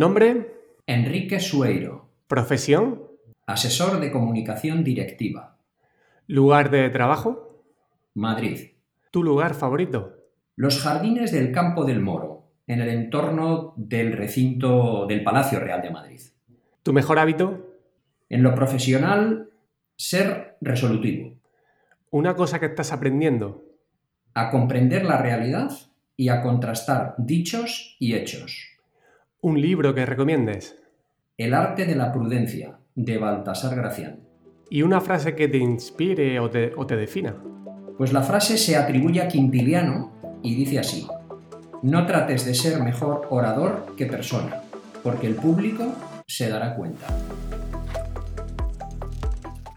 Nombre, Enrique Sueiro, profesión, asesor de comunicación directiva, lugar de trabajo, Madrid. tu lugar favorito. Los jardines del Campo del Moro, en el entorno del recinto del Palacio Real de Madrid. Tu mejor hábito, En lo profesional, ser resolutivo, una cosa que estás aprendiendo. a comprender la realidad y a contrastar dichos y hechos. Un libro que recomiendes. El arte de la prudencia, de Baltasar Gracián. Y una frase que te inspire o te, o te defina. Pues la frase se atribuye a Quintiliano y dice así, no trates de ser mejor orador que persona, porque el público se dará cuenta.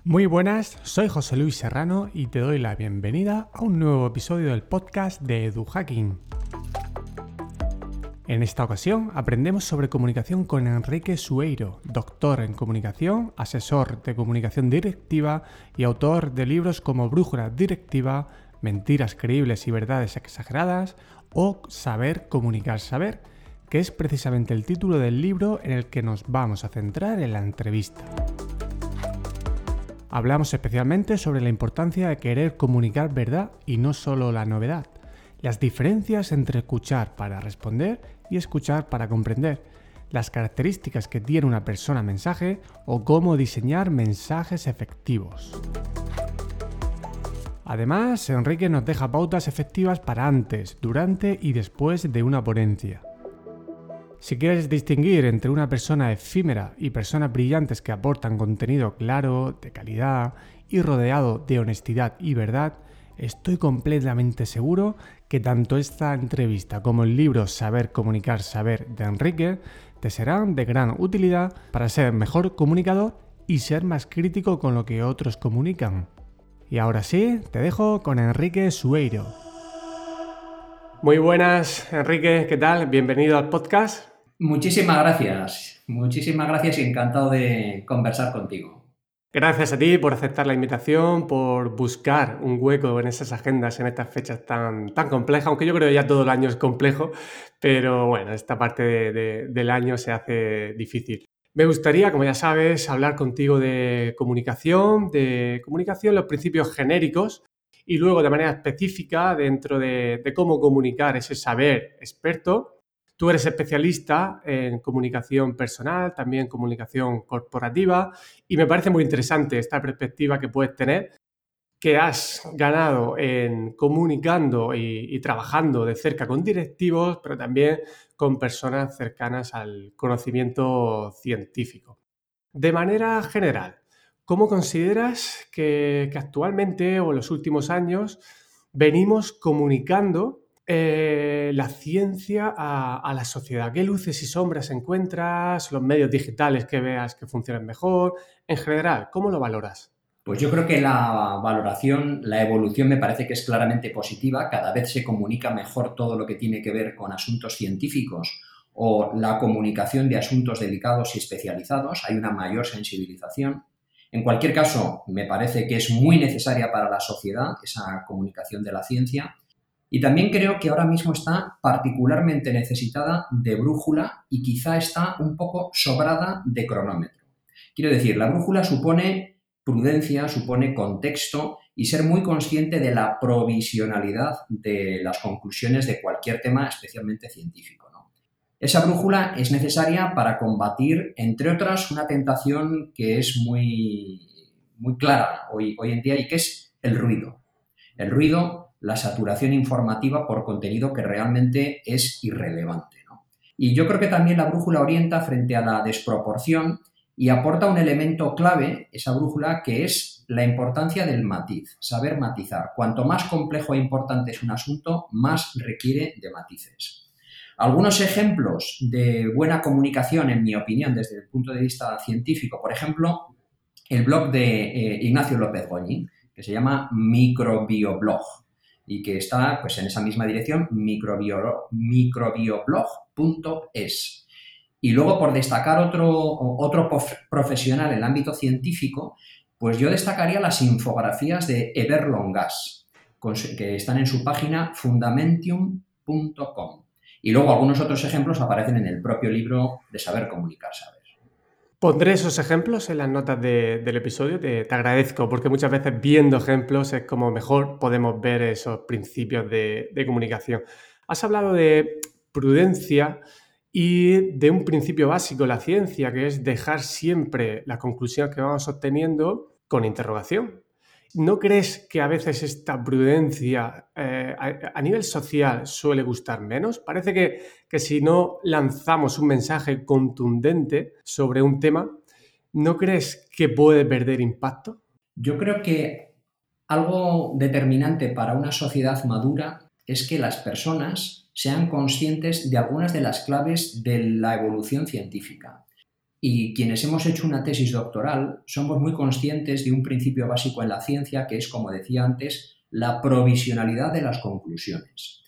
Muy buenas, soy José Luis Serrano y te doy la bienvenida a un nuevo episodio del podcast de EduHacking. En esta ocasión aprendemos sobre comunicación con Enrique Sueiro, doctor en comunicación, asesor de comunicación directiva y autor de libros como Brújula Directiva, Mentiras Creíbles y Verdades Exageradas o Saber Comunicar Saber, que es precisamente el título del libro en el que nos vamos a centrar en la entrevista. Hablamos especialmente sobre la importancia de querer comunicar verdad y no solo la novedad, las diferencias entre escuchar para responder y escuchar para comprender, las características que tiene una persona mensaje o cómo diseñar mensajes efectivos. Además, Enrique nos deja pautas efectivas para antes, durante y después de una ponencia. Si quieres distinguir entre una persona efímera y personas brillantes que aportan contenido claro, de calidad y rodeado de honestidad y verdad, estoy completamente seguro que tanto esta entrevista como el libro Saber Comunicar Saber de Enrique te serán de gran utilidad para ser mejor comunicador y ser más crítico con lo que otros comunican. Y ahora sí, te dejo con Enrique Sueiro. Muy buenas, Enrique, ¿qué tal? Bienvenido al podcast. Muchísimas gracias, muchísimas gracias y encantado de conversar contigo. Gracias a ti por aceptar la invitación, por buscar un hueco en esas agendas en estas fechas tan, tan complejas, aunque yo creo que ya todo el año es complejo, pero bueno, esta parte de- de- del año se hace difícil. Me gustaría, como ya sabes, hablar contigo de comunicación, de comunicación, los principios genéricos y luego de manera específica dentro de, de cómo comunicar ese saber experto. Tú eres especialista en comunicación personal, también comunicación corporativa y me parece muy interesante esta perspectiva que puedes tener, que has ganado en comunicando y, trabajando de cerca con directivos, pero también con personas cercanas al conocimiento científico. De manera general, ¿cómo consideras que, que actualmente o en los últimos años venimos comunicando eh, la ciencia a, a la sociedad? ¿Qué luces y sombras encuentras? ¿Los medios digitales que veas que funcionan mejor? En general, ¿cómo lo valoras? Pues yo creo que la valoración, la evolución me parece que es claramente positiva. Cada vez se comunica mejor todo lo que tiene que ver con asuntos científicos o la comunicación de asuntos delicados y especializados. Hay una mayor sensibilización. En cualquier caso, me parece que es muy necesaria para la sociedad esa comunicación de la ciencia. Y también creo que ahora mismo está particularmente necesitada de brújula y quizá está un poco sobrada de cronómetro. Quiero decir, la brújula supone prudencia, supone contexto y ser muy consciente de la provisionalidad de las conclusiones de cualquier tema, especialmente científico. Esa brújula es necesaria para combatir, entre otras, una tentación que es muy, muy clara hoy, hoy en día y que es el ruido. El ruido, la saturación informativa por contenido que realmente es irrelevante. ¿no? Y yo creo que también la brújula orienta frente a la desproporción y aporta un elemento clave, esa brújula, que es la importancia del matiz, saber matizar. Cuanto más complejo e importante es un asunto, más requiere de matices. Algunos ejemplos de buena comunicación, en mi opinión, desde el punto de vista científico, por ejemplo, el blog de eh, Ignacio López Goñi, que se llama Microbioblog y que está pues, en esa misma dirección, microbio, microbioblog.es. Y luego, por destacar otro, otro profesional en el ámbito científico, pues yo destacaría las infografías de Eber Longas, que están en su página fundamentium.com Y luego algunos otros ejemplos aparecen en el propio libro de Saber Comunicar Saber. Pondré esos ejemplos en las notas del episodio, te, agradezco, porque muchas veces viendo ejemplos es como mejor podemos ver esos principios de, comunicación. Has hablado de prudencia y de un principio básico la ciencia, que es dejar siempre la conclusión que vamos obteniendo con interrogación. ¿No crees que a veces esta prudencia eh, a, nivel social suele gustar menos? Parece que, que si no lanzamos un mensaje contundente sobre un tema, ¿no crees que puede perder impacto? Yo creo que algo determinante para una sociedad madura es que las personas sean conscientes de algunas de las claves de la evolución científica. Y quienes hemos hecho una tesis doctoral somos muy conscientes de un principio básico en la ciencia que es, como decía antes, la provisionalidad de las conclusiones.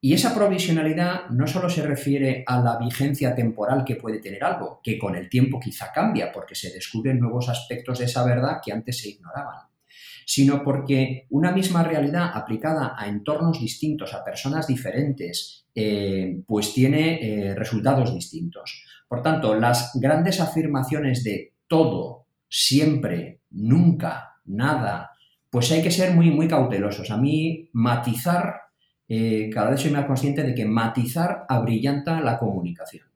Y esa provisionalidad no solo se refiere a la vigencia temporal que puede tener algo, que con el tiempo quizá cambia porque se descubren nuevos aspectos de esa verdad que antes se ignoraban, sino porque una misma realidad aplicada a entornos distintos, a personas diferentes, eh, pues tiene eh, resultados distintos. Por tanto, las grandes afirmaciones de todo, siempre, nunca, nada, pues hay que ser muy, muy cautelosos. A mí, matizar, eh, cada vez soy más consciente de que matizar abrillanta la comunicación.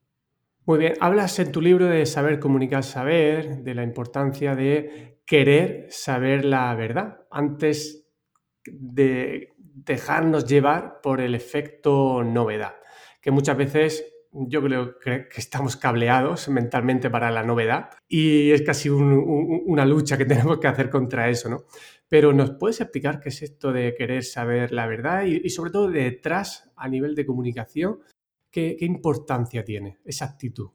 Muy bien, hablas en tu libro de saber comunicar saber, de la importancia de querer saber la verdad antes de dejarnos llevar por el efecto novedad, que muchas veces yo creo que, estamos cableados mentalmente para la novedad y es casi una lucha que tenemos que hacer contra eso, ¿no? Pero ¿nos puedes explicar qué es esto de querer saber la verdad y, sobre todo detrás, a nivel de comunicación, qué, importancia tiene esa actitud?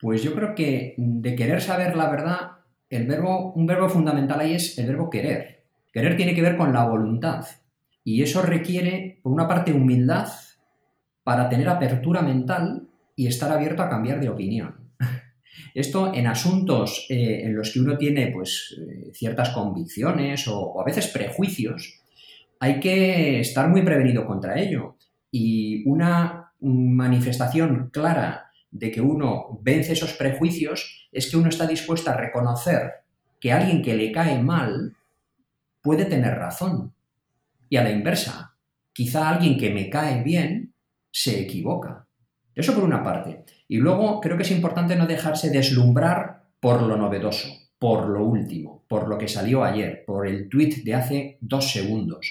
Pues yo creo que de querer saber la verdad, el verbo, un verbo fundamental ahí es el verbo querer. Querer tiene que ver con la voluntad y eso requiere, por una parte, humildad para tener apertura mental y estar abierto a cambiar de opinión. Esto en asuntos eh, en los que uno tiene pues, eh, ciertas convicciones o, a veces prejuicios, hay que estar muy prevenido contra ello. Y una manifestación clara de que uno vence esos prejuicios es que uno está dispuesto a reconocer que alguien que le cae mal puede tener razón. Y a la inversa, quizá alguien que me cae bien se equivoca. Eso por una parte. Y luego creo que es importante no dejarse deslumbrar por lo novedoso, por lo último, por lo que salió ayer, por el tweet de hace dos segundos.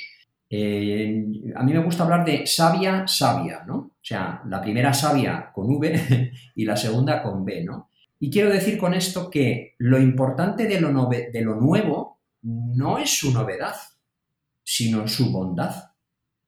Eh, a mí me gusta hablar de sabia, sabia, ¿no? O sea, la primera sabia con V y la segunda con B, ¿no? Y quiero decir con esto que lo importante de lo, lo nuevo no es su novedad, sino su bondad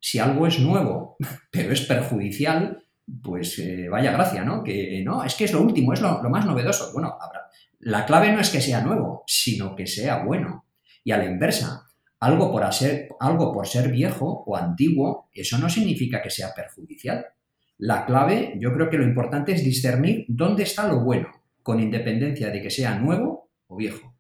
si algo es nuevo, pero es perjudicial, pues eh, vaya gracia, ¿no? Que no, es que es lo último, es lo, más novedoso. Bueno, habrá. La clave no es que sea nuevo, sino que sea bueno. Y a la inversa, algo por, hacer, algo por ser viejo o antiguo, eso no significa que sea perjudicial. La clave, yo creo que lo importante es discernir dónde está lo bueno, con independencia de que sea nuevo o viejo.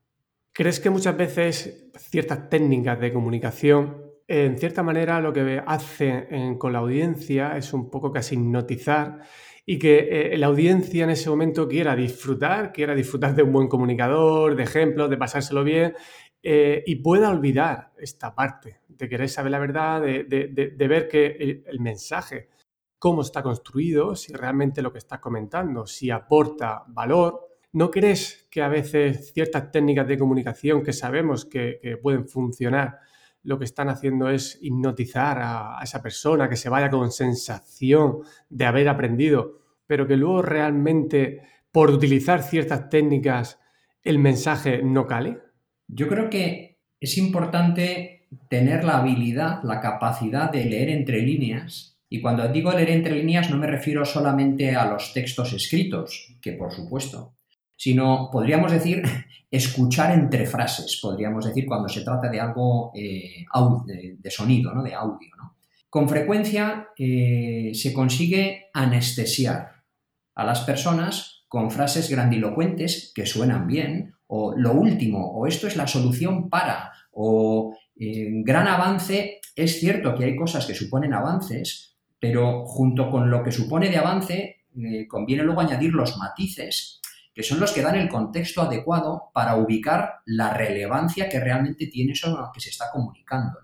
¿Crees que muchas veces ciertas técnicas de comunicación en cierta manera lo que hace con la audiencia es un poco casi hipnotizar y que eh, la audiencia en ese momento quiera disfrutar, quiera disfrutar de un buen comunicador, de ejemplos, de pasárselo bien eh, y pueda olvidar esta parte de querer saber la verdad, de, ver que el, mensaje, cómo está construido, si realmente lo que está comentando, si aporta valor. ¿No crees que a veces ciertas técnicas de comunicación que sabemos que pueden funcionar, lo que están haciendo es hipnotizar a, esa persona, que se vaya con sensación de haber aprendido, pero que luego realmente por utilizar ciertas técnicas el mensaje no cale? Yo creo que es importante tener la habilidad, la capacidad de leer entre líneas. Y cuando digo leer entre líneas no me refiero solamente a los textos escritos, que por supuesto, sino podríamos decir escuchar entre frases, podríamos decir cuando se trata de algo eh, de, sonido, ¿no? de audio. Con frecuencia eh, se consigue anestesiar a las personas con frases grandilocuentes que suenan bien, o lo último, o esto es la solución para, o eh, gran avance, es cierto que hay cosas que suponen avances, pero junto con lo que supone de avance, eh, conviene luego añadir los matices, que son los que dan el contexto adecuado para ubicar la relevancia que realmente tiene eso que se está comunicando.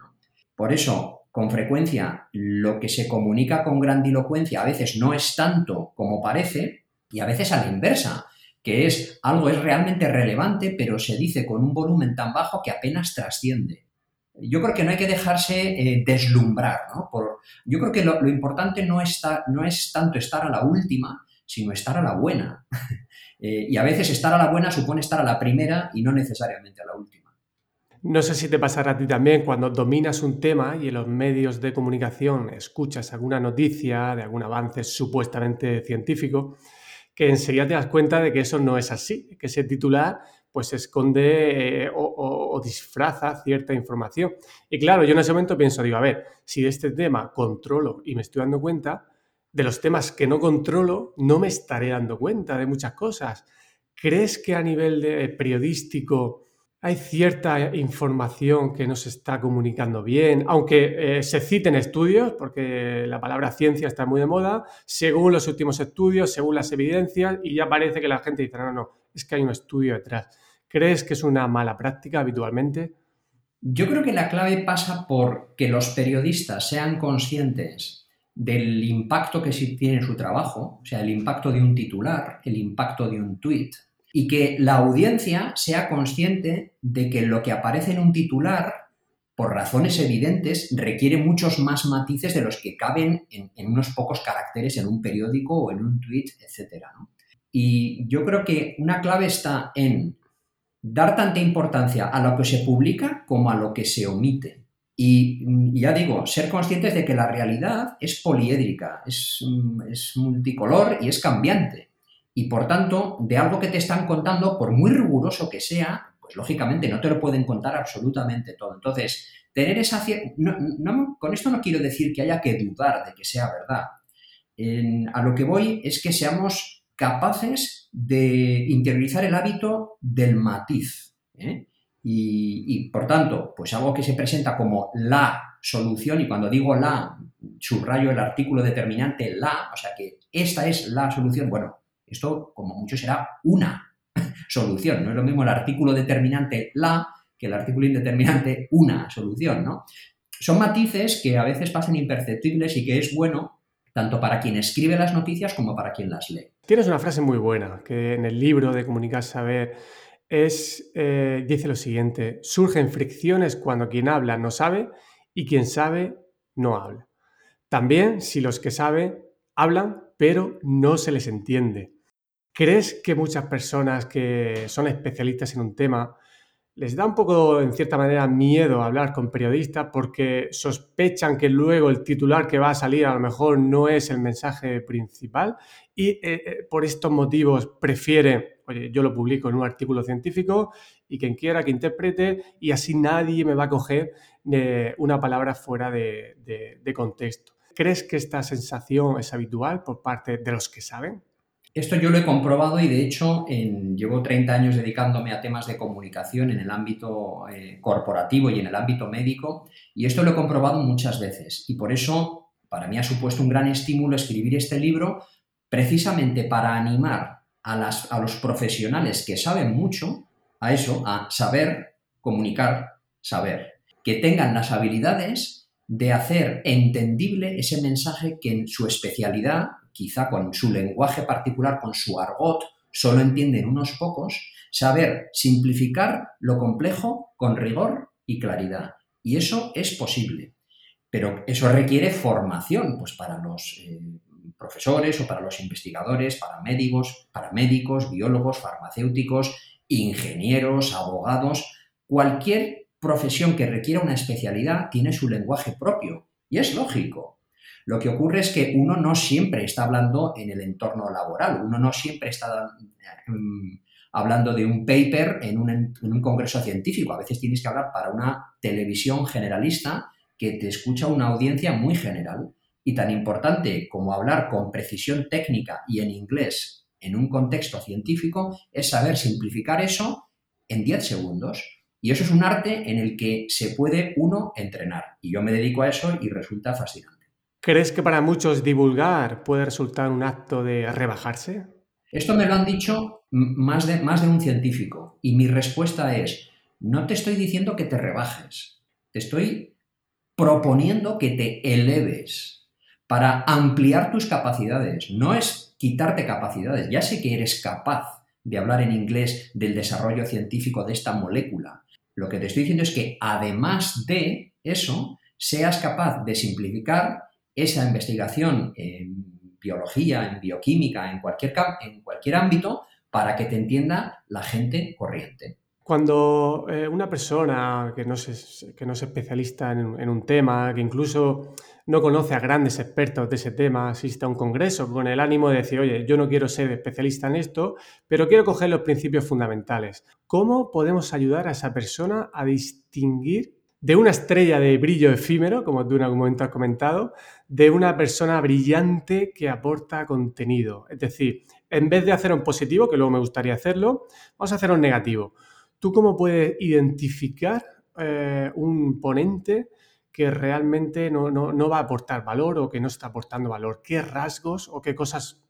Por eso, con frecuencia, lo que se comunica con grandilocuencia a veces no es tanto como parece, y a veces a la inversa, que es algo es realmente relevante, pero se dice con un volumen tan bajo que apenas trasciende. Yo creo que no hay que dejarse eh, deslumbrar, ¿no? Por, yo creo que lo, importante no, está, no es tanto estar a la última, sino estar a la buena. Eh, y a veces estar a la buena supone estar a la primera y no necesariamente a la última. No sé si te pasará a ti también cuando dominas un tema y en los medios de comunicación escuchas alguna noticia de algún avance supuestamente científico, que enseguida te das cuenta de que eso no es así, que ese titular pues esconde eh, o, disfraza cierta información. Y claro, yo en ese momento pienso, digo, a ver, si de este tema controlo y me estoy dando cuenta, de los temas que no controlo, no me estaré dando cuenta de muchas cosas. ¿Crees que a nivel de periodístico hay cierta información que no se está comunicando bien, aunque eh, se citen estudios, porque la palabra ciencia está muy de moda, según los últimos estudios, según las evidencias, y ya parece que la gente dice, no, no, es que hay un estudio detrás. ¿Crees que es una mala práctica habitualmente? Yo creo que la clave pasa por que los periodistas sean conscientes del impacto que sí tiene su trabajo, o sea, el impacto de un titular, el impacto de un tweet, y que la audiencia sea consciente de que lo que aparece en un titular, por razones evidentes, requiere muchos más matices de los que caben en, unos pocos caracteres en un periódico o en un tweet, etc. Y yo creo que una clave está en dar tanta importancia a lo que se publica como a lo que se omite. Y ya digo, ser conscientes de que la realidad es poliédrica, es, es multicolor y es cambiante. Y por tanto, de algo que te están contando, por muy riguroso que sea, pues lógicamente no te lo pueden contar absolutamente todo. Entonces, tener esa... No, con esto no quiero decir que haya que dudar de que sea verdad. a lo que voy es que seamos capaces de interiorizar el hábito del matiz. ¿eh? Y, por tanto, pues algo que se presenta como la solución, y cuando digo la, subrayo el artículo determinante la, o sea que esta es la solución, bueno, esto, como mucho, será una solución. No es lo mismo el artículo determinante la que el artículo indeterminante una solución, ¿no? Son matices que a veces pasan imperceptibles y que es bueno tanto para quien escribe las noticias como para quien las lee. Tienes una frase muy buena que en el libro de Comunicar Saber es, eh, dice lo siguiente, surgen fricciones cuando quien habla no sabe y quien sabe no habla. También si los que saben hablan pero no se les entiende. ¿Crees que muchas personas que son especialistas en un tema les da un poco, en cierta manera, miedo hablar con periodistas porque sospechan que luego el titular que va a salir a lo mejor no es el mensaje principal y eh, eh, por estos motivos prefieren, oye, yo lo publico en un artículo científico y quien quiera que interprete y así nadie me va a coger una palabra fuera de contexto. ¿Crees que esta sensación es habitual por parte de los que saben? Esto yo lo he comprobado y de hecho llevo 30 años dedicándome a temas de comunicación en el ámbito eh, corporativo y en el ámbito médico y esto lo he comprobado muchas veces. Y por eso para mí ha supuesto un gran estímulo escribir este libro precisamente para animar a, las, a los profesionales que saben mucho a eso, a saber comunicar, saber, que tengan las habilidades de hacer entendible ese mensaje que en su especialidad quizá con su lenguaje particular, con su argot, solo entienden unos pocos, saber simplificar lo complejo con rigor y claridad. Y eso es posible. Pero eso requiere formación, pues para los eh, profesores o para los investigadores, para médicos, para médicos, biólogos, farmacéuticos, ingenieros, abogados, cualquier profesión que requiera una especialidad tiene su lenguaje propio. Y es lógico. Lo que ocurre es que uno no siempre está hablando en el entorno laboral, uno no siempre está mm, hablando de un paper en un, congreso científico, a veces tienes que hablar para una televisión generalista que te escucha una audiencia muy general. Y tan importante como hablar con precisión técnica y en inglés en un contexto científico es saber simplificar eso en 10 segundos. Y eso es un arte en el que se puede uno entrenar. Y yo me dedico a eso y resulta fascinante. ¿Crees que para muchos divulgar puede resultar un acto de rebajarse? Esto me lo han dicho más de, más de un científico y mi respuesta es, no te estoy diciendo que te rebajes, te estoy proponiendo que te eleves para ampliar tus capacidades. No es quitarte capacidades, ya sé que eres capaz de hablar en inglés del desarrollo científico de esta molécula. Lo que te estoy diciendo es que además de eso, seas capaz de simplificar esa investigación en biología, en bioquímica, en cualquier, en cualquier ámbito, para que te entienda la gente corriente. Cuando eh, una persona que no, es, que no es especialista en, un tema, que incluso no conoce a grandes expertos de ese tema, asiste a un congreso con el ánimo de decir, oye, yo no quiero ser especialista en esto, pero quiero coger los principios fundamentales. ¿Cómo podemos ayudar a esa persona a distinguir de una estrella de brillo efímero, como tú en algún momento has comentado, de una persona brillante que aporta contenido. Es decir, en vez de hacer un positivo, que luego me gustaría hacerlo, vamos a hacer un negativo. ¿Tú cómo puedes identificar eh, un ponente que realmente no, va a aportar valor o que no está aportando valor? ¿Qué rasgos o qué cosas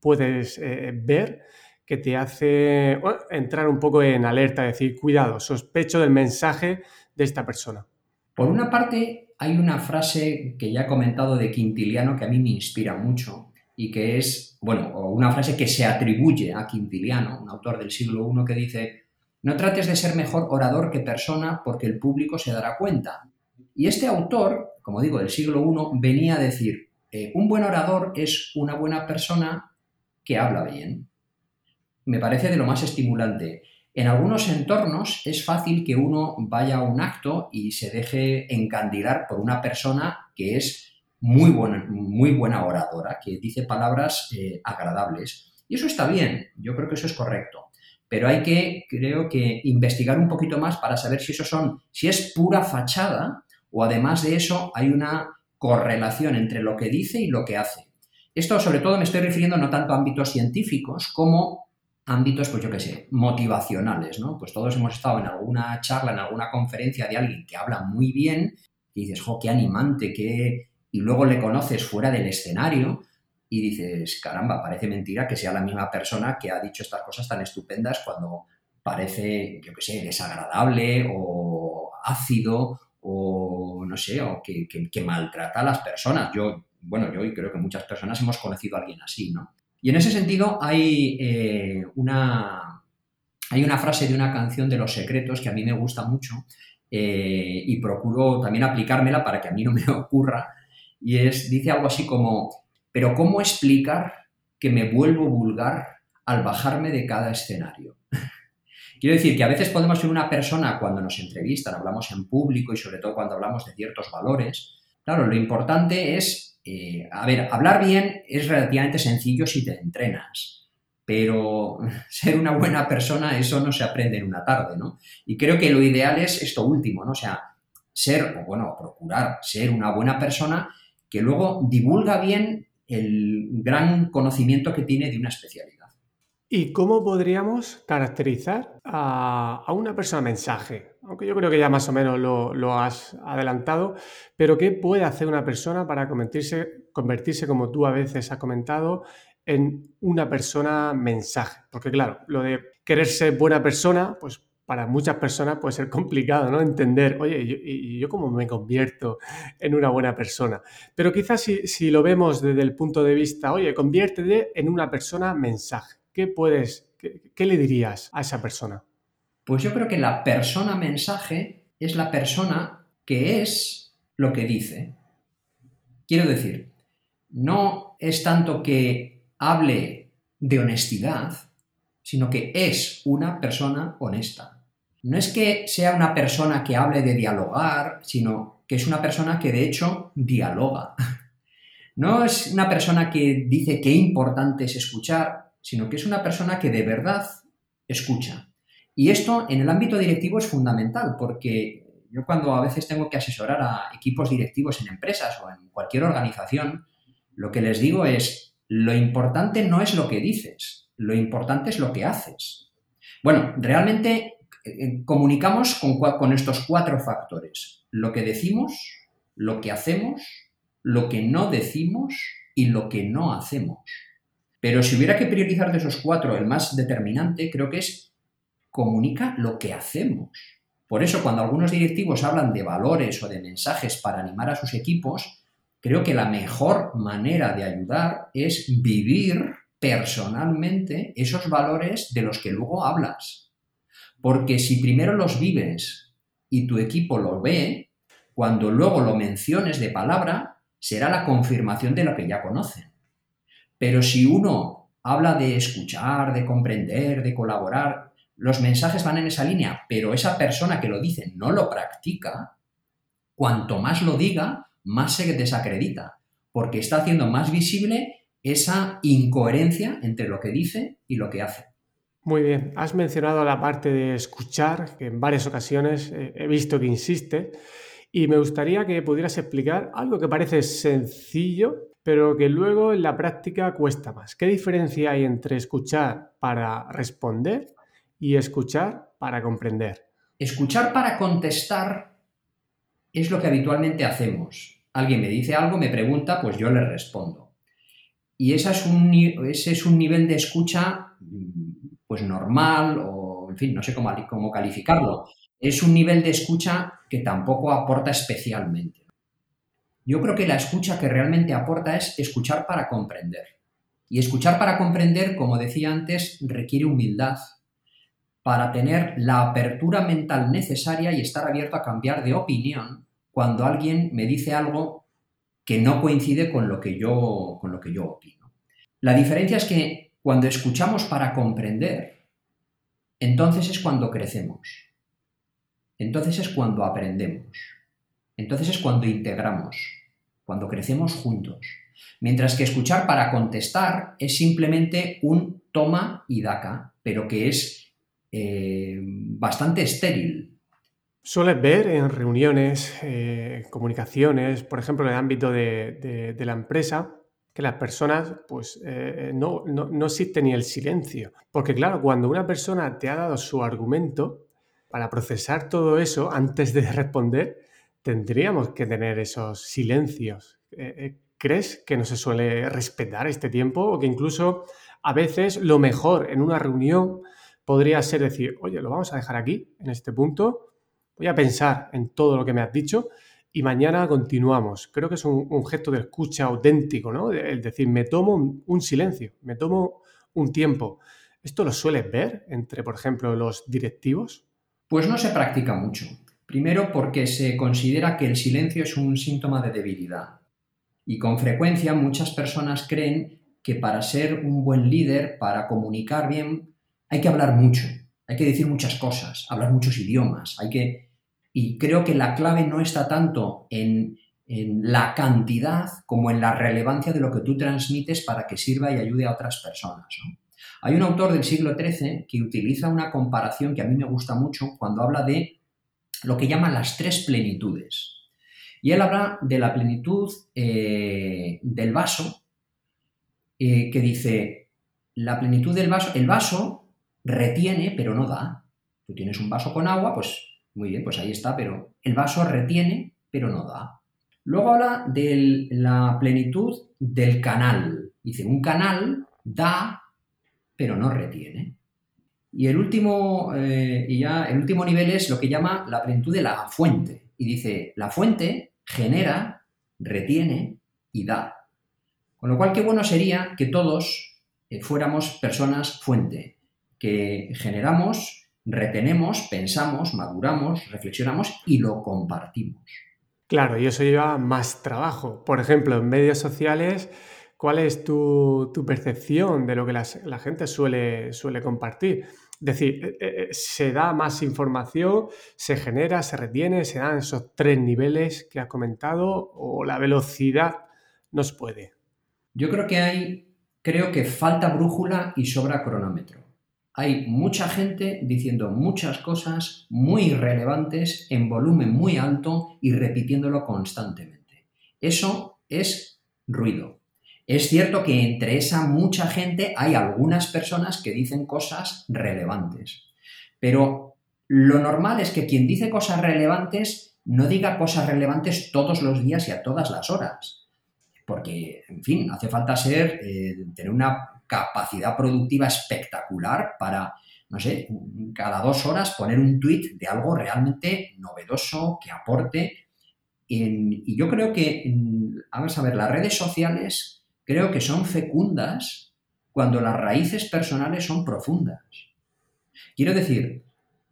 puedes eh, ver que te hace entrar un poco en alerta, decir, cuidado, sospecho del mensaje de esta persona? Por una parte, hay una frase que ya he comentado de Quintiliano que a mí me inspira mucho y que es, bueno, una frase que se atribuye a Quintiliano, un autor del siglo I, que dice, no trates de ser mejor orador que persona porque el público se dará cuenta. Y este autor, como digo, del siglo I, venía a decir, eh, un buen orador es una buena persona que habla bien. Me parece de lo más estimulante. En algunos entornos es fácil que uno vaya a un acto y se deje encandilar por una persona que es muy buena, muy buena oradora, que dice palabras eh, agradables. Y eso está bien, yo creo que eso es correcto pero hay que, creo que, investigar un poquito más para saber si eso son, si es pura fachada o además de eso hay una correlación entre lo que dice y lo que hace. Esto sobre todo me estoy refiriendo no tanto a ámbitos científicos como ámbitos, pues yo qué sé, motivacionales, ¿no? Pues todos hemos estado en alguna charla, en alguna conferencia de alguien que habla muy bien y dices, jo, qué animante, qué... y luego le conoces fuera del escenario y dices, caramba, parece mentira que sea la misma persona que ha dicho estas cosas tan estupendas cuando parece, yo qué sé, desagradable o ácido o no sé, o que, maltrata a las personas. Yo, bueno, yo creo que muchas personas hemos conocido a alguien así, ¿no? Y en ese sentido hay, eh, una, hay una frase de una canción de Los Secretos que a mí me gusta mucho eh, y procuro también aplicármela para que a mí no me ocurra. Y es, dice algo así como, pero ¿cómo explicar que me vuelvo vulgar al bajarme de cada escenario? Quiero decir que a veces podemos ser una persona cuando nos entrevistan, hablamos en público y sobre todo cuando hablamos de ciertos valores. Claro, lo importante es, eh, a ver, hablar bien es relativamente sencillo si te entrenas, pero ser una buena persona, eso no se aprende en una tarde, ¿no? Y creo que lo ideal es esto último, ¿no? O sea, ser, o bueno, procurar ser una buena persona que luego divulga bien el gran conocimiento que tiene de una especialidad. ¿Y cómo podríamos caracterizar a, una persona mensaje? Aunque yo creo que ya más o menos lo, has adelantado, pero ¿qué puede hacer una persona para convertirse, convertirse, como tú a veces has comentado, en una persona mensaje? Porque claro, lo de querer ser buena persona, pues para muchas personas puede ser complicado, ¿no? Entender, oye, ¿y yo, cómo me convierto en una buena persona? Pero quizás si, lo vemos desde el punto de vista, oye, conviértete en una persona mensaje. ¿Qué puedes, qué, le dirías a esa persona? Pues yo creo que la persona mensaje es la persona que es lo que dice. Quiero decir, no es tanto que hable de honestidad, sino que es una persona honesta no es que sea una persona que hable de dialogar, sino que es una persona que de hecho dialoga. No es una persona que dice qué importante es escuchar, sino que es una persona que de verdad escucha. Y esto en el ámbito directivo es fundamental, porque yo cuando a veces tengo que asesorar a equipos directivos en empresas o en cualquier organización, lo que les digo es, lo importante no es lo que dices, lo importante es lo que haces. Bueno, realmente eh, comunicamos con, con estos cuatro factores. Lo que decimos, lo que hacemos, lo que no decimos y lo que no hacemos. Pero si hubiera que priorizar de esos cuatro, el más determinante creo que es comunica lo que hacemos. Por eso cuando algunos directivos hablan de valores o de mensajes para animar a sus equipos, creo que la mejor manera de ayudar es vivir personalmente esos valores de los que luego hablas. Porque si primero los vives y tu equipo los ve, cuando luego lo menciones de palabra, será la confirmación de lo que ya conocen. Pero si uno habla de escuchar, de comprender, de colaborar, los mensajes van en esa línea, pero esa persona que lo dice no lo practica, cuanto más lo diga, más se desacredita, porque está haciendo más visible esa incoherencia entre lo que dice y lo que hace. Muy bien, has mencionado la parte de escuchar, que en varias ocasiones he visto que insiste, y me gustaría que pudieras explicar algo que parece sencillo, pero que luego en la práctica cuesta más. ¿Qué diferencia hay entre escuchar para responder y escuchar para comprender? Escuchar para contestar es lo que habitualmente hacemos. Alguien me dice algo, me pregunta, pues yo le respondo. Y ese es un, nivel de escucha pues normal o, en fin, no sé cómo, cómo calificarlo. Es un nivel de escucha que tampoco aporta especialmente. Yo creo que la escucha que realmente aporta es escuchar para comprender. Y escuchar para comprender, como decía antes, requiere humildad, para tener la apertura mental necesaria y estar abierto a cambiar de opinión cuando alguien me dice algo que no coincide con lo que yo, con lo que yo opino. La diferencia es que cuando escuchamos para comprender, entonces es cuando crecemos. Entonces es cuando aprendemos. Entonces es cuando integramos, cuando crecemos juntos. Mientras que escuchar para contestar es simplemente un toma y daca, pero que es eh, bastante estéril. Sueles ver en reuniones, eh, comunicaciones, por ejemplo, en el ámbito de, la empresa, que las personas, pues, eh, no, no, existe ni el silencio. Porque, claro, cuando una persona te ha dado su argumento, para procesar todo eso antes de responder, tendríamos que tener esos silencios. ¿Crees que no se suele respetar este tiempo o que incluso a veces lo mejor en una reunión podría ser decir, oye, lo vamos a dejar aquí, en este punto, voy a pensar en todo lo que me has dicho y mañana continuamos. Creo que es un, gesto de escucha auténtico, ¿no? Es decir, me tomo un, silencio, me tomo un tiempo. ¿Esto lo sueles ver entre, por ejemplo, los directivos? Pues no se practica mucho. Primero porque se considera que el silencio es un síntoma de debilidad. Y con frecuencia muchas personas creen que para ser un buen líder, para comunicar bien, hay que hablar mucho, hay que decir muchas cosas, hablar muchos idiomas, hay que... Y creo que la clave no está tanto en, la cantidad como en la relevancia de lo que tú transmites para que sirva y ayude a otras personas. Hay un autor del siglo XIII que utiliza una comparación que a mí me gusta mucho cuando habla de lo que llama las tres plenitudes. Y él habla de la plenitud eh, del vaso, eh, que dice, la plenitud del vaso, el vaso retiene pero no da. Tú tienes un vaso con agua, pues muy bien, pues ahí está, pero el vaso retiene pero no da. Luego habla de la plenitud del canal. Dice, un canal da pero no retiene. Y el último, eh, y ya, el último nivel es lo que llama la plenitud de la fuente. Y dice, la fuente genera, retiene y da. Con lo cual, qué bueno sería que todos eh, fuéramos personas fuente, que generamos, retenemos, pensamos, maduramos, reflexionamos y lo compartimos. Claro, y eso lleva más trabajo. Por ejemplo, en medios sociales, ¿cuál es tu, percepción de lo que la, gente suele, suele compartir? Es decir, eh, eh, eh, se da más información, se genera, se retiene, se dan esos tres niveles que has comentado o la velocidad nos puede. Yo creo que hay, creo que falta brújula y sobra cronómetro hay mucha gente diciendo muchas cosas muy relevantes en volumen muy alto y repitiéndolo constantemente. Eso es ruido. Es cierto que entre esa mucha gente hay algunas personas que dicen cosas relevantes, pero lo normal es que quien dice cosas relevantes no diga cosas relevantes todos los días y a todas las horas. porque, en fin, hace falta ser, eh, tener una capacidad productiva espectacular para, no sé, cada dos horas poner un tweet de algo realmente novedoso, que aporte. y yo creo que, vamos a ver, las redes sociales creo que son fecundas cuando las raíces personales son profundas. Quiero decir,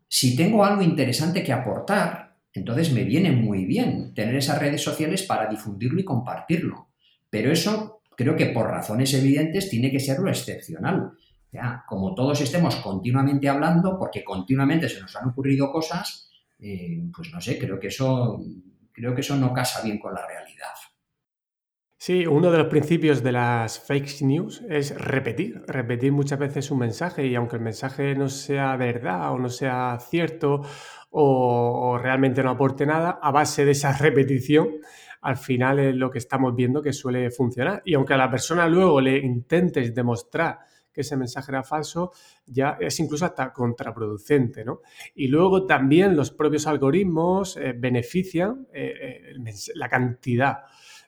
si tengo algo interesante que aportar, entonces me viene muy bien tener esas redes sociales para difundirlo y compartirlo. Pero eso creo que por razones evidentes tiene que ser lo excepcional. Ya, como todos estemos continuamente hablando, porque continuamente se nos han ocurrido cosas, eh, pues no sé, creo que eso creo que eso no casa bien con la realidad. Sí, uno de los principios de las fake news es repetir, repetir muchas veces un mensaje y aunque el mensaje no sea verdad o no sea cierto o, realmente no aporte nada, a base de esa repetición, al final es lo que estamos viendo que suele funcionar. Y aunque a la persona luego le intentes demostrar que ese mensaje era falso, ya es incluso hasta contraproducente, ¿no? Y luego también los propios algoritmos eh, benefician eh, eh, la cantidad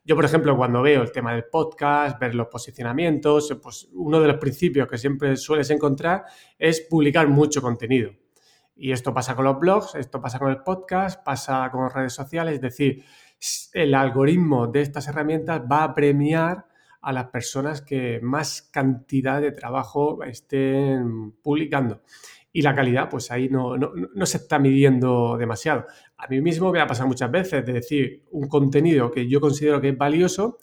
yo, por ejemplo, cuando veo el tema del podcast, ver los posicionamientos, pues uno de los principios que siempre sueles encontrar es publicar mucho contenido. Y esto pasa con los blogs, esto pasa con el podcast, pasa con las redes sociales, es decir, el algoritmo de estas herramientas va a premiar a las personas que más cantidad de trabajo estén publicando y la calidad, pues ahí no, se está midiendo demasiado. A mí mismo me ha pasado muchas veces de decir un contenido que yo considero que es valioso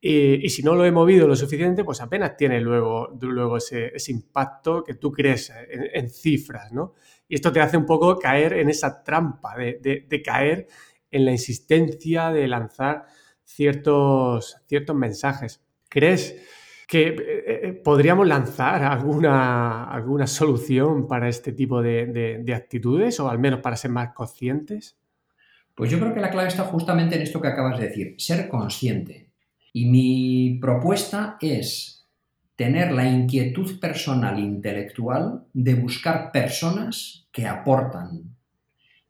y, si no lo he movido lo suficiente, pues apenas tiene luego, luego ese, impacto que tú crees en, cifras, ¿no? Y esto te hace un poco caer en esa trampa de, de caer en la insistencia de lanzar ciertos, ciertos mensajes. ¿Crees que eh, eh, podríamos lanzar alguna, alguna solución para este tipo de, actitudes o al menos para ser más conscientes? Pues yo creo que la clave está justamente en esto que acabas de decir, ser consciente. Y mi propuesta es tener la inquietud personal e intelectual de buscar personas que aportan,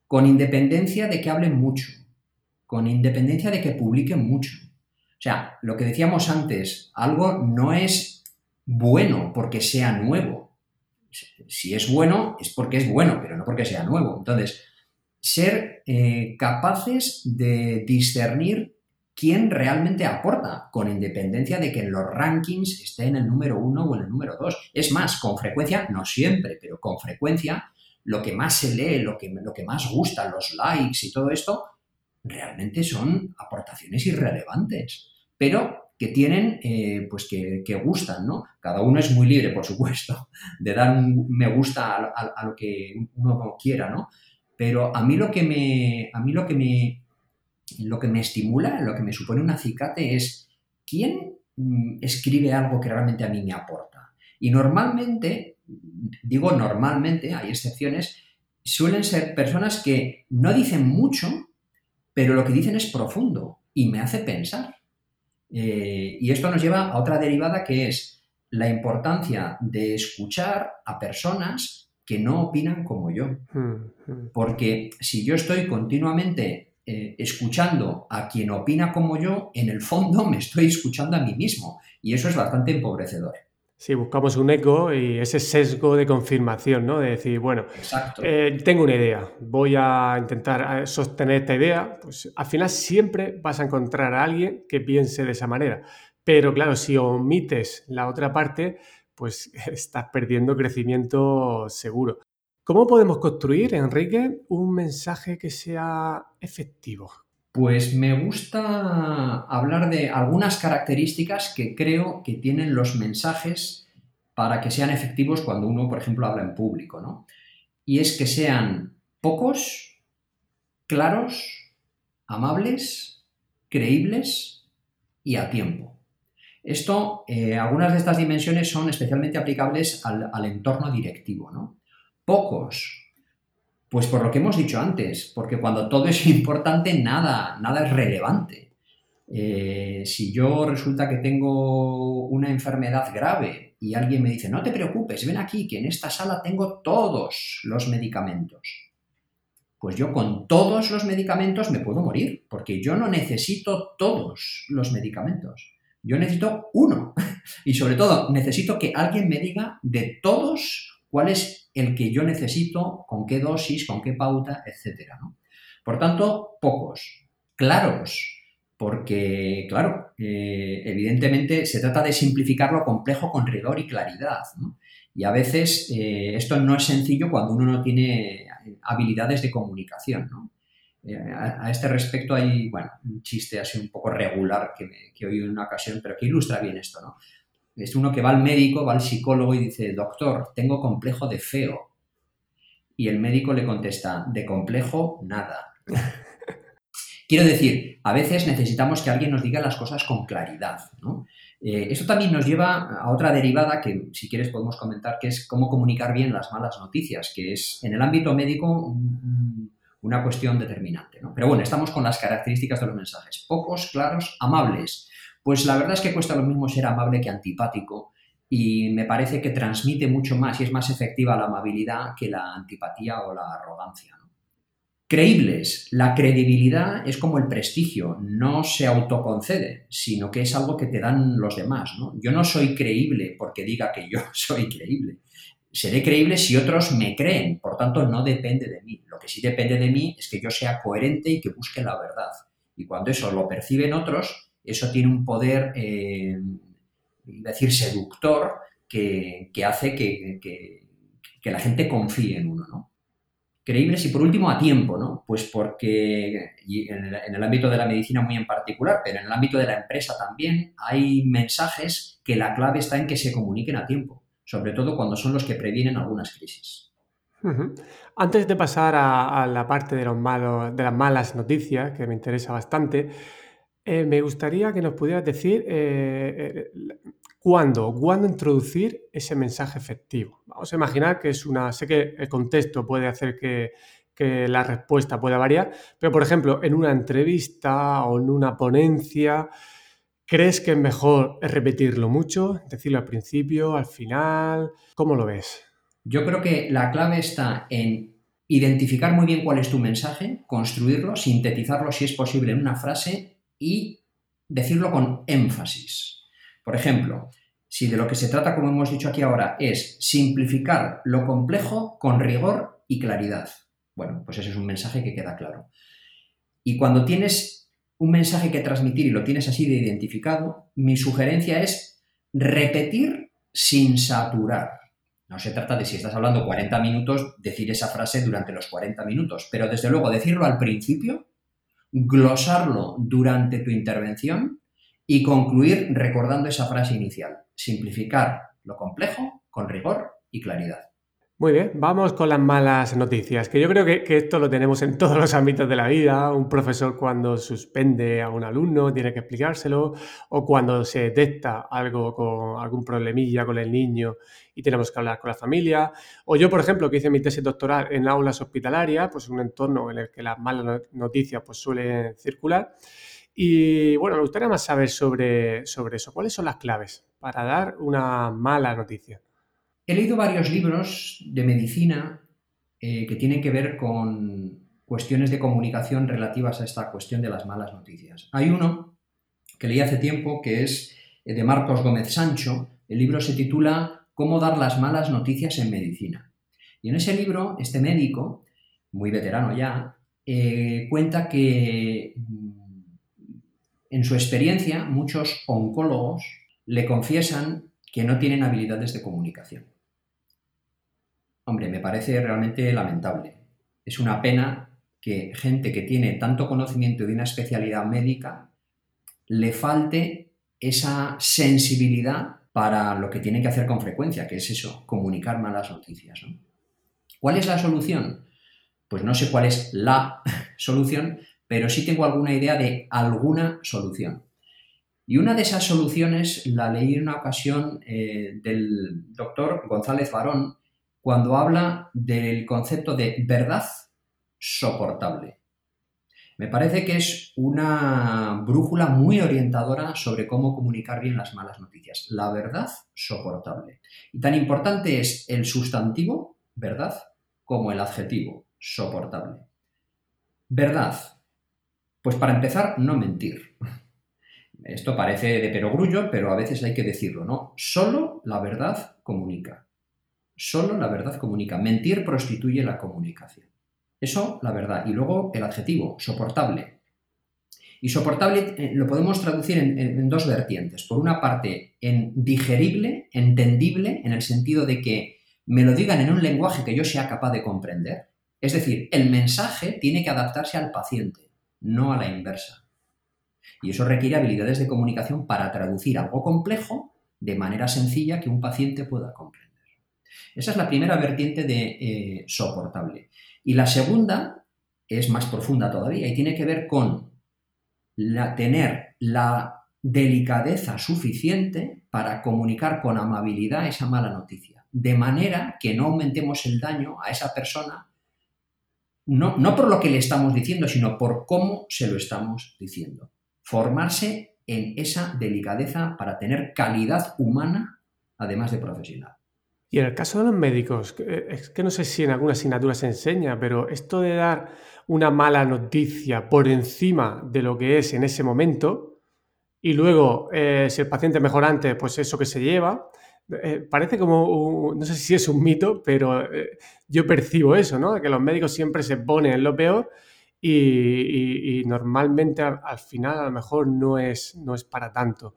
con independencia de que hablen mucho, con independencia de que publiquen mucho. O sea, lo que decíamos antes, algo no es bueno porque sea nuevo. Si es bueno, es porque es bueno, pero no porque sea nuevo. Entonces, ser eh, capaces de discernir quién realmente aporta, con independencia de que en los rankings esté en el número uno o en el número dos. Es más, con frecuencia, no siempre, pero con frecuencia, lo que más se lee, lo que, lo que más gusta, los likes y todo esto, realmente son aportaciones irrelevantes, pero que tienen, eh, pues que, gustan, ¿no? Cada uno es muy libre, por supuesto, de dar un me gusta a, lo que uno quiera, ¿no? Pero a mí lo que me, a mí lo que me, lo que me estimula, lo que me supone un acicate es quién mm, escribe algo que realmente a mí me aporta. Y normalmente, digo normalmente, hay excepciones, suelen ser personas que no dicen mucho, pero lo que dicen es profundo y me hace pensar. Eh, y esto nos lleva a otra derivada que es la importancia de escuchar a personas que no opinan como yo. Hmm, hmm. Porque si yo estoy continuamente eh, escuchando a quien opina como yo, en el fondo me estoy escuchando a mí mismo. Y eso es bastante empobrecedor. Sí, buscamos un eco y ese sesgo de confirmación, ¿no? De decir, bueno, eh, tengo una idea, voy a intentar eh, sostener esta idea, pues al final siempre vas a encontrar a alguien que piense de esa manera. Pero claro, si omites la otra parte, pues estás perdiendo crecimiento seguro. ¿Cómo podemos construir, Enrique, un mensaje que sea efectivo? Pues me gusta hablar de algunas características que creo que tienen los mensajes para que sean efectivos cuando uno, por ejemplo, habla en público, ¿no? Y es que sean pocos, claros, amables, creíbles y a tiempo. Esto, eh, algunas de estas dimensiones son especialmente aplicables al, al entorno directivo, ¿no? Pocos, pues por lo que hemos dicho antes, porque cuando todo es importante, nada, nada es relevante. Eh, si yo resulta que tengo una enfermedad grave y alguien me dice, no te preocupes, ven aquí, que en esta sala tengo todos los medicamentos. pues yo con todos los medicamentos me puedo morir, porque yo no necesito todos los medicamentos. Yo necesito uno. Y sobre todo, necesito que alguien me diga de todos cuál es el que yo necesito, con qué dosis, con qué pauta, etc. Por tanto, pocos. Claros, porque, claro, eh, evidentemente se trata de simplificar lo complejo con rigor y claridad. Y a veces eh, esto no es sencillo cuando uno no tiene habilidades de comunicación. Eh, a, este respecto hay, bueno, un chiste así un poco regular que, me, que oí en una ocasión, pero que ilustra bien esto, ¿no? Es uno que va al médico, va al psicólogo y dice, doctor, tengo complejo de feo. Y el médico le contesta, de complejo, nada. Quiero decir, a veces necesitamos que alguien nos diga las cosas con claridad. ¿no? Eh, esto también nos lleva a otra derivada que, si quieres, podemos comentar, que es cómo comunicar bien las malas noticias, que es en el ámbito médico una cuestión determinante. Pero bueno, estamos con las características de los mensajes. Pocos, claros, amables. Pues la verdad es que cuesta lo mismo ser amable que antipático y me parece que transmite mucho más y es más efectiva la amabilidad que la antipatía o la arrogancia. Creíbles. La credibilidad es como el prestigio, no se autoconcede, sino que es algo que te dan los demás. Yo no soy creíble porque diga que yo soy creíble. Seré creíble si otros me creen, por tanto no depende de mí. Lo que sí depende de mí es que yo sea coherente y que busque la verdad. Y cuando eso lo perciben otros, eso tiene un poder, eh, decir, seductor que, hace que, la gente confíe en uno, ¿no? Creíbles y por último a tiempo, ¿no? Pues porque en el, ámbito de la medicina muy en particular, pero en el ámbito de la empresa también hay mensajes que la clave está en que se comuniquen a tiempo, sobre todo cuando son los que previenen algunas crisis. Antes de pasar a, la parte de las malas noticias, que me interesa bastante, eh, me gustaría que nos pudieras decir eh, eh, cuándo, cuándo introducir ese mensaje efectivo. Vamos a imaginar que es una, sé que el contexto puede hacer que, la respuesta pueda variar, pero por ejemplo, en una entrevista o en una ponencia, ¿crees que es mejor repetirlo mucho, decirlo al principio, al final? ¿Cómo lo ves? Yo creo que la clave está en identificar muy bien cuál es tu mensaje, construirlo, sintetizarlo si es posible en una frase y decirlo con énfasis. Por ejemplo, si de lo que se trata, como hemos dicho aquí ahora, es simplificar lo complejo con rigor y claridad. Bueno, pues ese es un mensaje que queda claro. Y cuando tienes un mensaje que transmitir y lo tienes así de identificado, mi sugerencia es repetir sin saturar. No se trata de si estás hablando 40 minutos, decir esa frase durante los 40 minutos, pero desde luego decirlo al principio glosarlo durante tu intervención y concluir recordando esa frase inicial. Simplificar lo complejo con rigor y claridad. Muy bien, vamos con las malas noticias, que yo creo que, esto lo tenemos en todos los ámbitos de la vida. Un profesor cuando suspende a un alumno tiene que explicárselo, o cuando se detecta algo con algún problemilla con el niño y tenemos que hablar con la familia. O yo, por ejemplo, que hice mi tesis doctoral en aulas hospitalarias, pues un entorno en el que las malas noticias pues, suelen circular. Y bueno, me gustaría más saber sobre, sobre eso. ¿Cuáles son las claves para dar una mala noticia? He leído varios libros de medicina eh, que tienen que ver con cuestiones de comunicación relativas a esta cuestión de las malas noticias. Hay uno que leí hace tiempo que es eh, de Marcos Gómez Sancho. El libro se titula Cómo dar las malas noticias en medicina. Y en ese libro, este médico, muy veterano ya, eh, cuenta que mm, en su experiencia muchos oncólogos le confiesan que no tienen habilidades de comunicación. Hombre, me parece realmente lamentable. Es una pena que gente que tiene tanto conocimiento de una especialidad médica le falte esa sensibilidad para lo que tiene que hacer con frecuencia, que es eso, comunicar malas noticias. ¿Cuál es la solución? Pues no sé cuál es la solución, pero sí tengo alguna idea de alguna solución. Y una de esas soluciones la leí en una ocasión eh, del doctor González Barón, cuando habla del concepto de verdad soportable. Me parece que es una brújula muy orientadora sobre cómo comunicar bien las malas noticias. La verdad soportable. Y tan importante es el sustantivo, verdad, como el adjetivo, soportable. Verdad. Pues para empezar, no mentir. Esto parece de perogrullo, pero a veces hay que decirlo, ¿no? Solo la verdad comunica. Solo la verdad comunica. Mentir prostituye la comunicación. Eso, la verdad. Y luego el adjetivo, soportable. Y soportable eh, lo podemos traducir en, dos vertientes. Por una parte, en digerible, entendible, en el sentido de que me lo digan en un lenguaje que yo sea capaz de comprender. Es decir, el mensaje tiene que adaptarse al paciente, no a la inversa. Y eso requiere habilidades de comunicación para traducir algo complejo de manera sencilla que un paciente pueda comprender. Esa es la primera vertiente de eh, soportable. Y la segunda es más profunda todavía y tiene que ver con tener la delicadeza suficiente para comunicar con amabilidad esa mala noticia, de manera que no aumentemos el daño a esa persona, no, no por lo que le estamos diciendo, sino por cómo se lo estamos diciendo. Formarse en esa delicadeza para tener calidad humana, además de profesional. Y en el caso de los médicos, es que no sé si en alguna asignatura se enseña, pero esto de dar una mala noticia por encima de lo que es en ese momento y luego eh, si el paciente mejora antes, pues eso que se lleva, eh, parece como, no sé si es un mito, pero eh, yo percibo eso, ¿no? Que los médicos siempre se ponen en lo peor y, normalmente al, final a lo mejor no es, no es para tanto.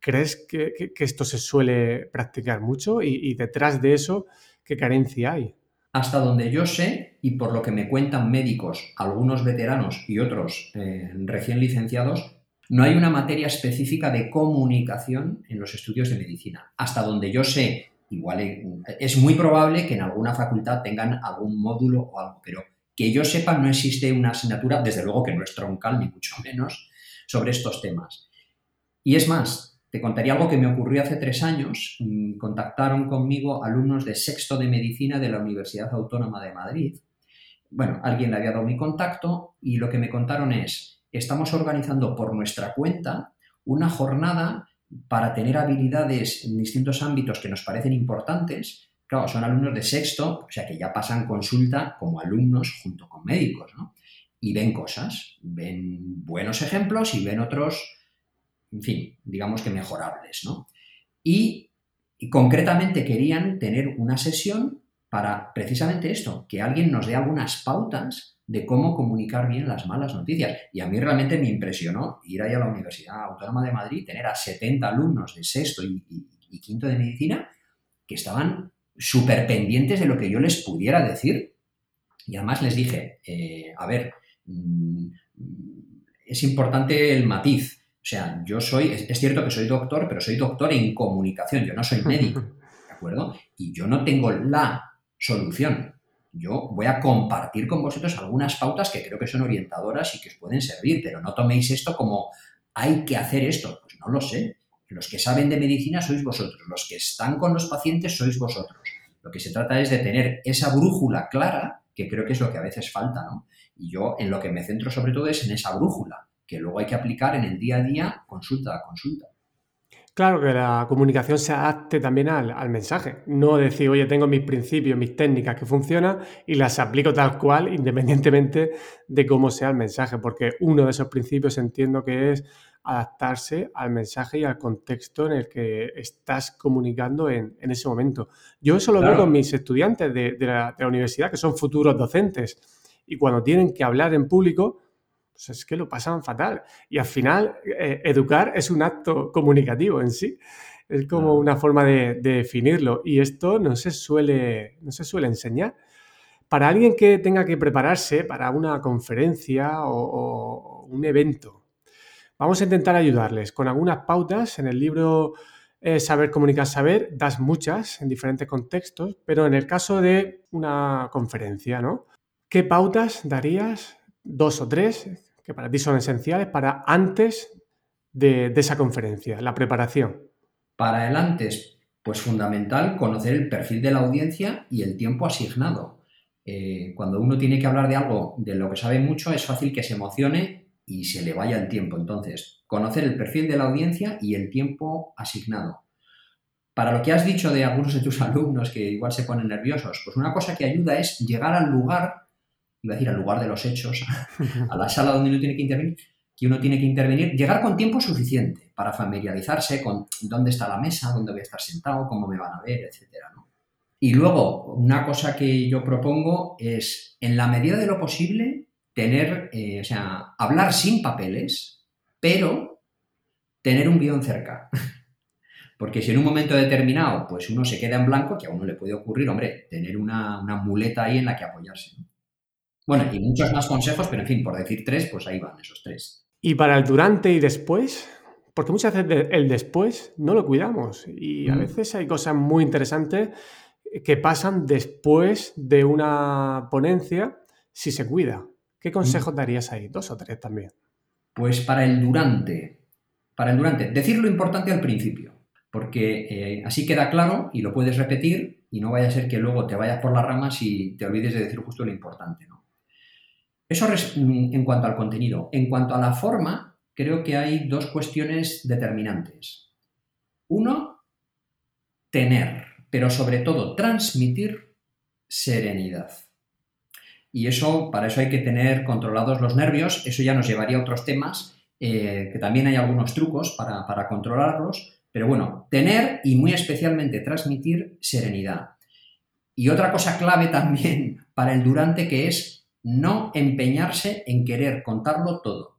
¿Crees que, esto se suele practicar mucho y, detrás de eso, qué carencia hay? Hasta donde yo sé, y por lo que me cuentan médicos, algunos veteranos y otros eh, recién licenciados, no hay una materia específica de comunicación en los estudios de medicina. Hasta donde yo sé, igual es muy probable que en alguna facultad tengan algún módulo o algo, pero que yo sepa no existe una asignatura, desde luego que no es troncal ni mucho menos, sobre estos temas. Y es más, te contaría algo que me ocurrió hace tres años. Mm, contactaron conmigo alumnos de sexto de medicina de la Universidad Autónoma de Madrid. Bueno, alguien le había dado mi contacto y lo que me contaron es, estamos organizando por nuestra cuenta una jornada para tener habilidades en distintos ámbitos que nos parecen importantes. Claro, son alumnos de sexto, o sea que ya pasan consulta como alumnos junto con médicos, ¿no? Y ven cosas, ven buenos ejemplos y ven otros en fin, digamos que mejorables, ¿no? Y, concretamente querían tener una sesión para precisamente esto, que alguien nos dé algunas pautas de cómo comunicar bien las malas noticias. Y a mí realmente me impresionó ir ahí a la Universidad Autónoma de Madrid, tener a 70 alumnos de sexto y, quinto de medicina que estaban súper pendientes de lo que yo les pudiera decir. Y además les dije, eh, a ver, mm, es importante el matiz. O sea, yo soy, es, cierto que soy doctor, pero soy doctor en comunicación, yo no soy médico, ¿de acuerdo? Y yo no tengo la solución. Yo voy a compartir con vosotros algunas pautas que creo que son orientadoras y que os pueden servir, pero no toméis esto como hay que hacer esto. Pues no lo sé. Los que saben de medicina sois vosotros, los que están con los pacientes sois vosotros. Lo que se trata es de tener esa brújula clara, que creo que es lo que a veces falta, ¿no? Y yo en lo que me centro sobre todo es en esa brújula que luego hay que aplicar en el día a día, consulta a consulta. Claro, que la comunicación se adapte también al, mensaje. No decir, oye, tengo mis principios, mis técnicas que funcionan y las aplico tal cual, independientemente de cómo sea el mensaje, porque uno de esos principios entiendo que es adaptarse al mensaje y al contexto en el que estás comunicando en, ese momento. Yo eso lo veo con mis estudiantes de la universidad, que son futuros docentes, y cuando tienen que hablar en público, pues es que lo pasan fatal. Y al final, eh, educar es un acto comunicativo en sí. Es como una forma de, definirlo. Y esto no se, suele, no se suele enseñar. Para alguien que tenga que prepararse para una conferencia o, un evento, vamos a intentar ayudarles con algunas pautas. En el libro eh, Saber Comunicar Saber das muchas en diferentes contextos, pero en el caso de una conferencia, ¿no? ¿Qué pautas darías? Dos o tres que para ti son esenciales para antes de, esa conferencia, la preparación? Para el antes, pues fundamental conocer el perfil de la audiencia y el tiempo asignado. Eh, cuando uno tiene que hablar de algo de lo que sabe mucho, es fácil que se emocione y se le vaya el tiempo. Entonces, conocer el perfil de la audiencia y el tiempo asignado. Para lo que has dicho de algunos de tus alumnos que igual se ponen nerviosos, pues una cosa que ayuda es llegar al lugar iba decir al lugar de los hechos, a la sala donde uno tiene que intervenir, que uno tiene que intervenir, llegar con tiempo suficiente para familiarizarse con dónde está la mesa, dónde voy a estar sentado, cómo me van a ver, etcétera. Y luego, una cosa que yo propongo es, en la medida de lo posible, tener, eh, o sea, hablar sin papeles, pero tener un guion cerca. Porque si en un momento determinado, pues uno se queda en blanco, que a uno le puede ocurrir, hombre, tener una, muleta ahí en la que apoyarse. Bueno, y muchos más consejos, pero en fin, por decir tres, pues ahí van esos tres. ¿Y para el durante y después? Porque muchas veces el después no lo cuidamos y a mm. veces hay cosas muy interesantes que pasan después de una ponencia si se cuida. ¿Qué consejos mm. darías ahí? Dos o tres también. Pues para el durante, para el durante, decir lo importante al principio porque eh, así queda claro y lo puedes repetir y no vaya a ser que luego te vayas por las ramas y te olvides de decir justo lo importante. ¿no? Eso en cuanto al contenido. En cuanto a la forma, creo que hay dos cuestiones determinantes. Uno, tener, pero sobre todo transmitir serenidad. Y eso, para eso hay que tener controlados los nervios, eso ya nos llevaría a otros temas, eh, que también hay algunos trucos para, para controlarlos, pero bueno, tener y muy especialmente transmitir serenidad. Y otra cosa clave también para el durante que es no empeñarse en querer contarlo todo.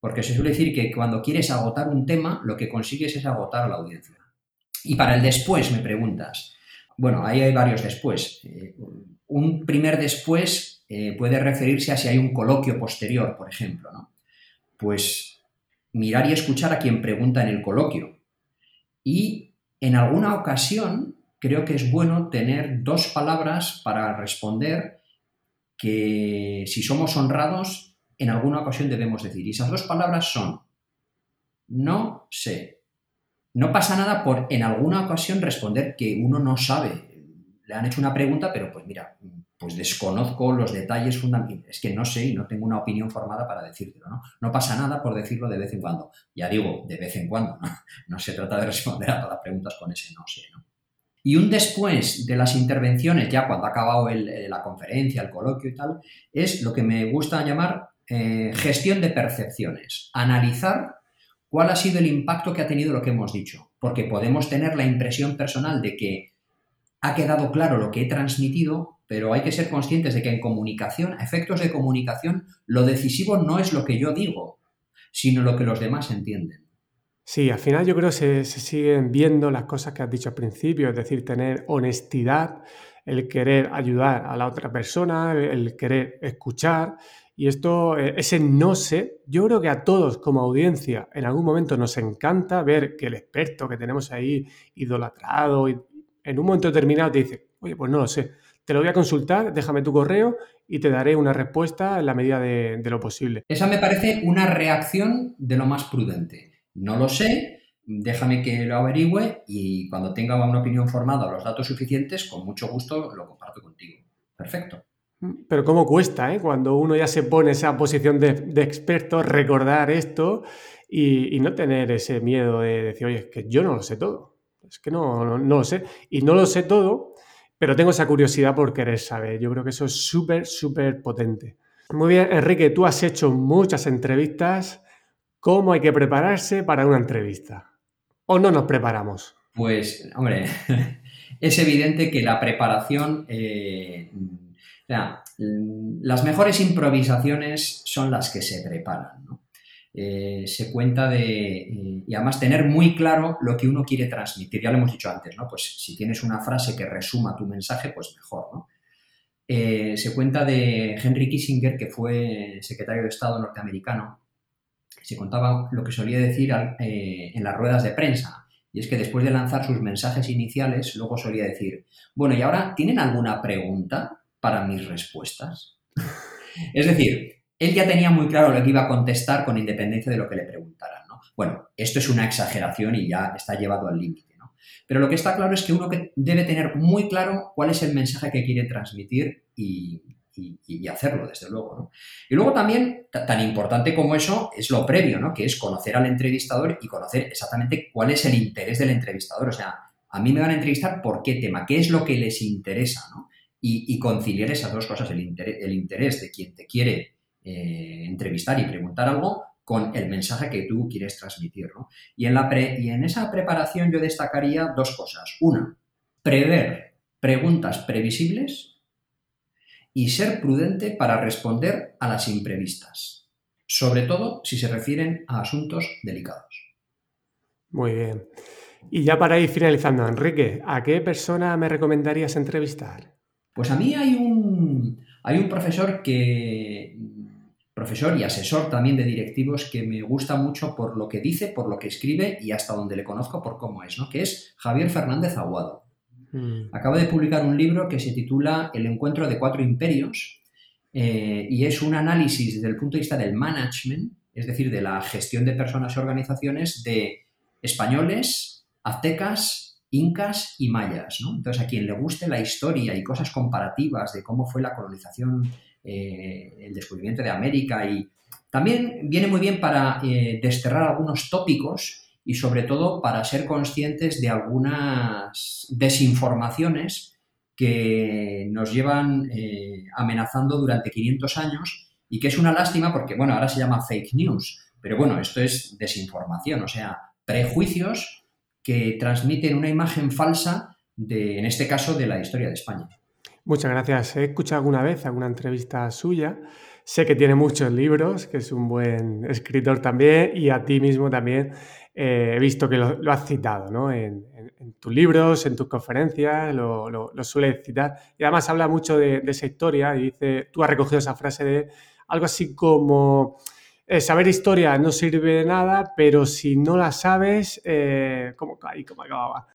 Porque se suele decir que cuando quieres agotar un tema, lo que consigues es agotar a la audiencia. Y para el después, me preguntas. Bueno, ahí hay varios después. Eh, un primer después eh, puede referirse a si hay un coloquio posterior, por ejemplo. ¿no? Pues mirar y escuchar a quien pregunta en el coloquio. Y en alguna ocasión creo que es bueno tener dos palabras para responder que si somos honrados, en alguna ocasión debemos decir. Y esas dos palabras son, no sé. No pasa nada por en alguna ocasión responder que uno no sabe. Le han hecho una pregunta, pero pues mira, pues desconozco los detalles fundamentales. Es que no sé y no tengo una opinión formada para decirlo, ¿no? No pasa nada por decirlo de vez en cuando. Ya digo, de vez en cuando, ¿no? No se trata de responder a todas las preguntas con ese no sé, ¿no? Y un después de las intervenciones, ya cuando ha acabado la conferencia, el coloquio y tal, es lo que me gusta llamar eh, gestión de percepciones. Analizar cuál ha sido el impacto que ha tenido lo que hemos dicho. Porque podemos tener la impresión personal de que ha quedado claro lo que he transmitido, pero hay que ser conscientes de que en comunicación, efectos de comunicación, lo decisivo no es lo que yo digo, sino lo que los demás entienden. Sí, al final yo creo que se, siguen viendo las cosas que has dicho al principio, es decir, tener honestidad, el querer ayudar a la otra persona, el, querer escuchar. Y esto, eh, ese no sé, yo creo que a todos como audiencia en algún momento nos encanta ver que el experto que tenemos ahí idolatrado, en un momento determinado te dice, oye, pues no lo sé, te lo voy a consultar, déjame tu correo y te daré una respuesta en la medida de, lo posible. Esa me parece una reacción de lo más prudente. No lo sé, déjame que lo averigüe y cuando tenga una opinión formada o los datos suficientes, con mucho gusto lo comparto contigo. Perfecto. Pero cómo cuesta, ¿eh? Cuando uno ya se pone esa posición de, experto, recordar esto y, no tener ese miedo de decir, oye, es que yo no lo sé todo. Es que no, no, lo sé. Y no lo sé todo, pero tengo esa curiosidad por querer saber. Yo creo que eso es súper, súper potente. Muy bien, Enrique, tú has hecho muchas entrevistas. ¿Cómo hay que prepararse para una entrevista? ¿O no nos preparamos? Pues, hombre, es evidente que la preparación, eh, las mejores improvisaciones son las que se preparan. ¿no? Eh, se cuenta de, eh, y además tener muy claro lo que uno quiere transmitir. Ya lo hemos dicho antes, ¿no? Pues si tienes una frase que resuma tu mensaje, pues mejor, ¿no? Se cuenta de Henry Kissinger, que fue secretario de Estado norteamericano, se contaba lo que solía decir en las ruedas de prensa. Y es que después de lanzar sus mensajes iniciales, luego solía decir, bueno, y ahora, ¿tienen alguna pregunta para mis respuestas? es decir, él ya tenía muy claro lo que iba a contestar con independencia de lo que le preguntaran. ¿no? Bueno, esto es una exageración y ya está llevado al límite. ¿no? Pero lo que está claro es que uno debe tener muy claro cuál es el mensaje que quiere transmitir y, hacerlo, desde luego. ¿no? Y luego también, tan importante como eso, es lo previo, ¿no? que es conocer al entrevistador y conocer exactamente cuál es el interés del entrevistador. O sea, a mí me van a entrevistar por qué tema, qué es lo que les interesa. ¿no? y, conciliar esas dos cosas, el interés, de quien te quiere eh, entrevistar y preguntar algo con el mensaje que tú quieres transmitir. Y, en la y en esa preparación yo destacaría dos cosas. Una, prever preguntas previsibles y ser prudente para responder a las imprevistas, sobre todo si se refieren a asuntos delicados. Muy bien. Y ya para ir finalizando, Enrique, ¿a qué persona me recomendarías entrevistar? Pues a mí hay un, hay un profesor que profesor y asesor también de directivos que me gusta mucho por lo que dice, por lo que escribe y hasta donde le conozco por cómo es, ¿no? que es Javier Fernández Aguado. Mm. Acaba de publicar un libro que se titula El encuentro de cuatro imperios eh, y es un análisis desde el punto de vista del management, es decir, de la gestión de personas y organizaciones de españoles, aztecas, incas y mayas. Entonces, a quien le guste la historia y cosas comparativas de cómo fue la colonización, eh, el descubrimiento de América y también viene muy bien para eh, desterrar algunos tópicos y sobre todo para ser conscientes de algunas desinformaciones que nos llevan eh, amenazando durante 500 años y que es una lástima porque, bueno, ahora se llama fake news, pero bueno, esto es desinformación, o sea, prejuicios que transmiten una imagen falsa de, en este caso, de la historia de España. Muchas gracias. He escuchado alguna vez alguna entrevista suya. Sé que tiene muchos libros, que es un buen escritor también, y a ti mismo también eh, he visto que lo, has citado ¿no? en, tus libros, en tus conferencias, lo, lo, sueles citar. Y además habla mucho de, esa historia y dice, tú has recogido esa frase de algo así como eh, saber historia no sirve de nada, pero si no la sabes, eh, ¿cómo, ¿cómo acababa?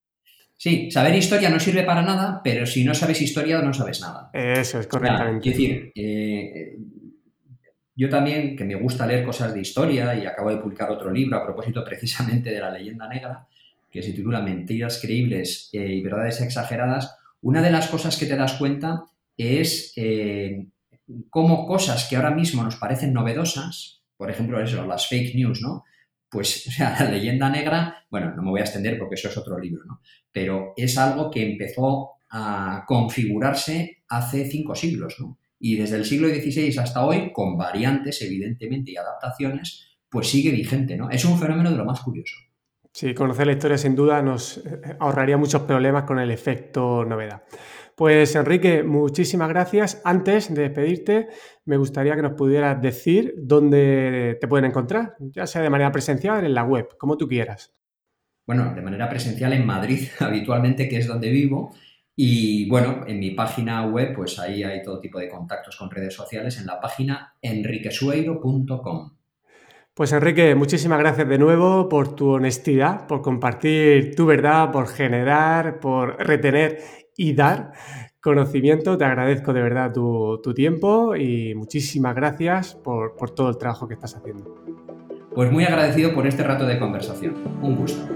Sí, saber historia no sirve para nada, pero si no sabes historia no sabes nada. Eso es correctamente. es decir, yo también, que me gusta leer cosas de historia y acabo de publicar otro libro a propósito precisamente de la leyenda negra, que se titula Mentiras creíbles y verdades exageradas, una de las cosas que te das cuenta es cómo cosas que ahora mismo nos parecen novedosas, por ejemplo, eso, las fake news, ¿no? Pues, la leyenda negra, bueno, no me voy a extender porque eso es otro libro, ¿no? Pero es algo que empezó a configurarse hace cinco siglos, ¿no? Y desde el siglo XVI hasta hoy, con variantes, evidentemente, y adaptaciones, pues sigue vigente, ¿no? Es un fenómeno de lo más curioso. Sí, conocer la historia sin duda nos eh, ahorraría muchos problemas con el efecto novedad. Pues Enrique, muchísimas gracias. Antes de despedirte, me gustaría que nos pudieras decir dónde te pueden encontrar, ya sea de manera presencial en la web, como tú quieras. Bueno, de manera presencial en Madrid, habitualmente, que es donde vivo. Y bueno, en mi página web, pues ahí hay todo tipo de contactos con redes sociales en la página enriquesueiro.com. Pues Enrique, muchísimas gracias de nuevo por tu honestidad, por compartir tu verdad, por generar, por retener y dar conocimiento. Te agradezco de verdad tu, tiempo y muchísimas gracias por, por todo el trabajo que estás haciendo. Pues muy agradecido por este rato de conversación. Un gusto.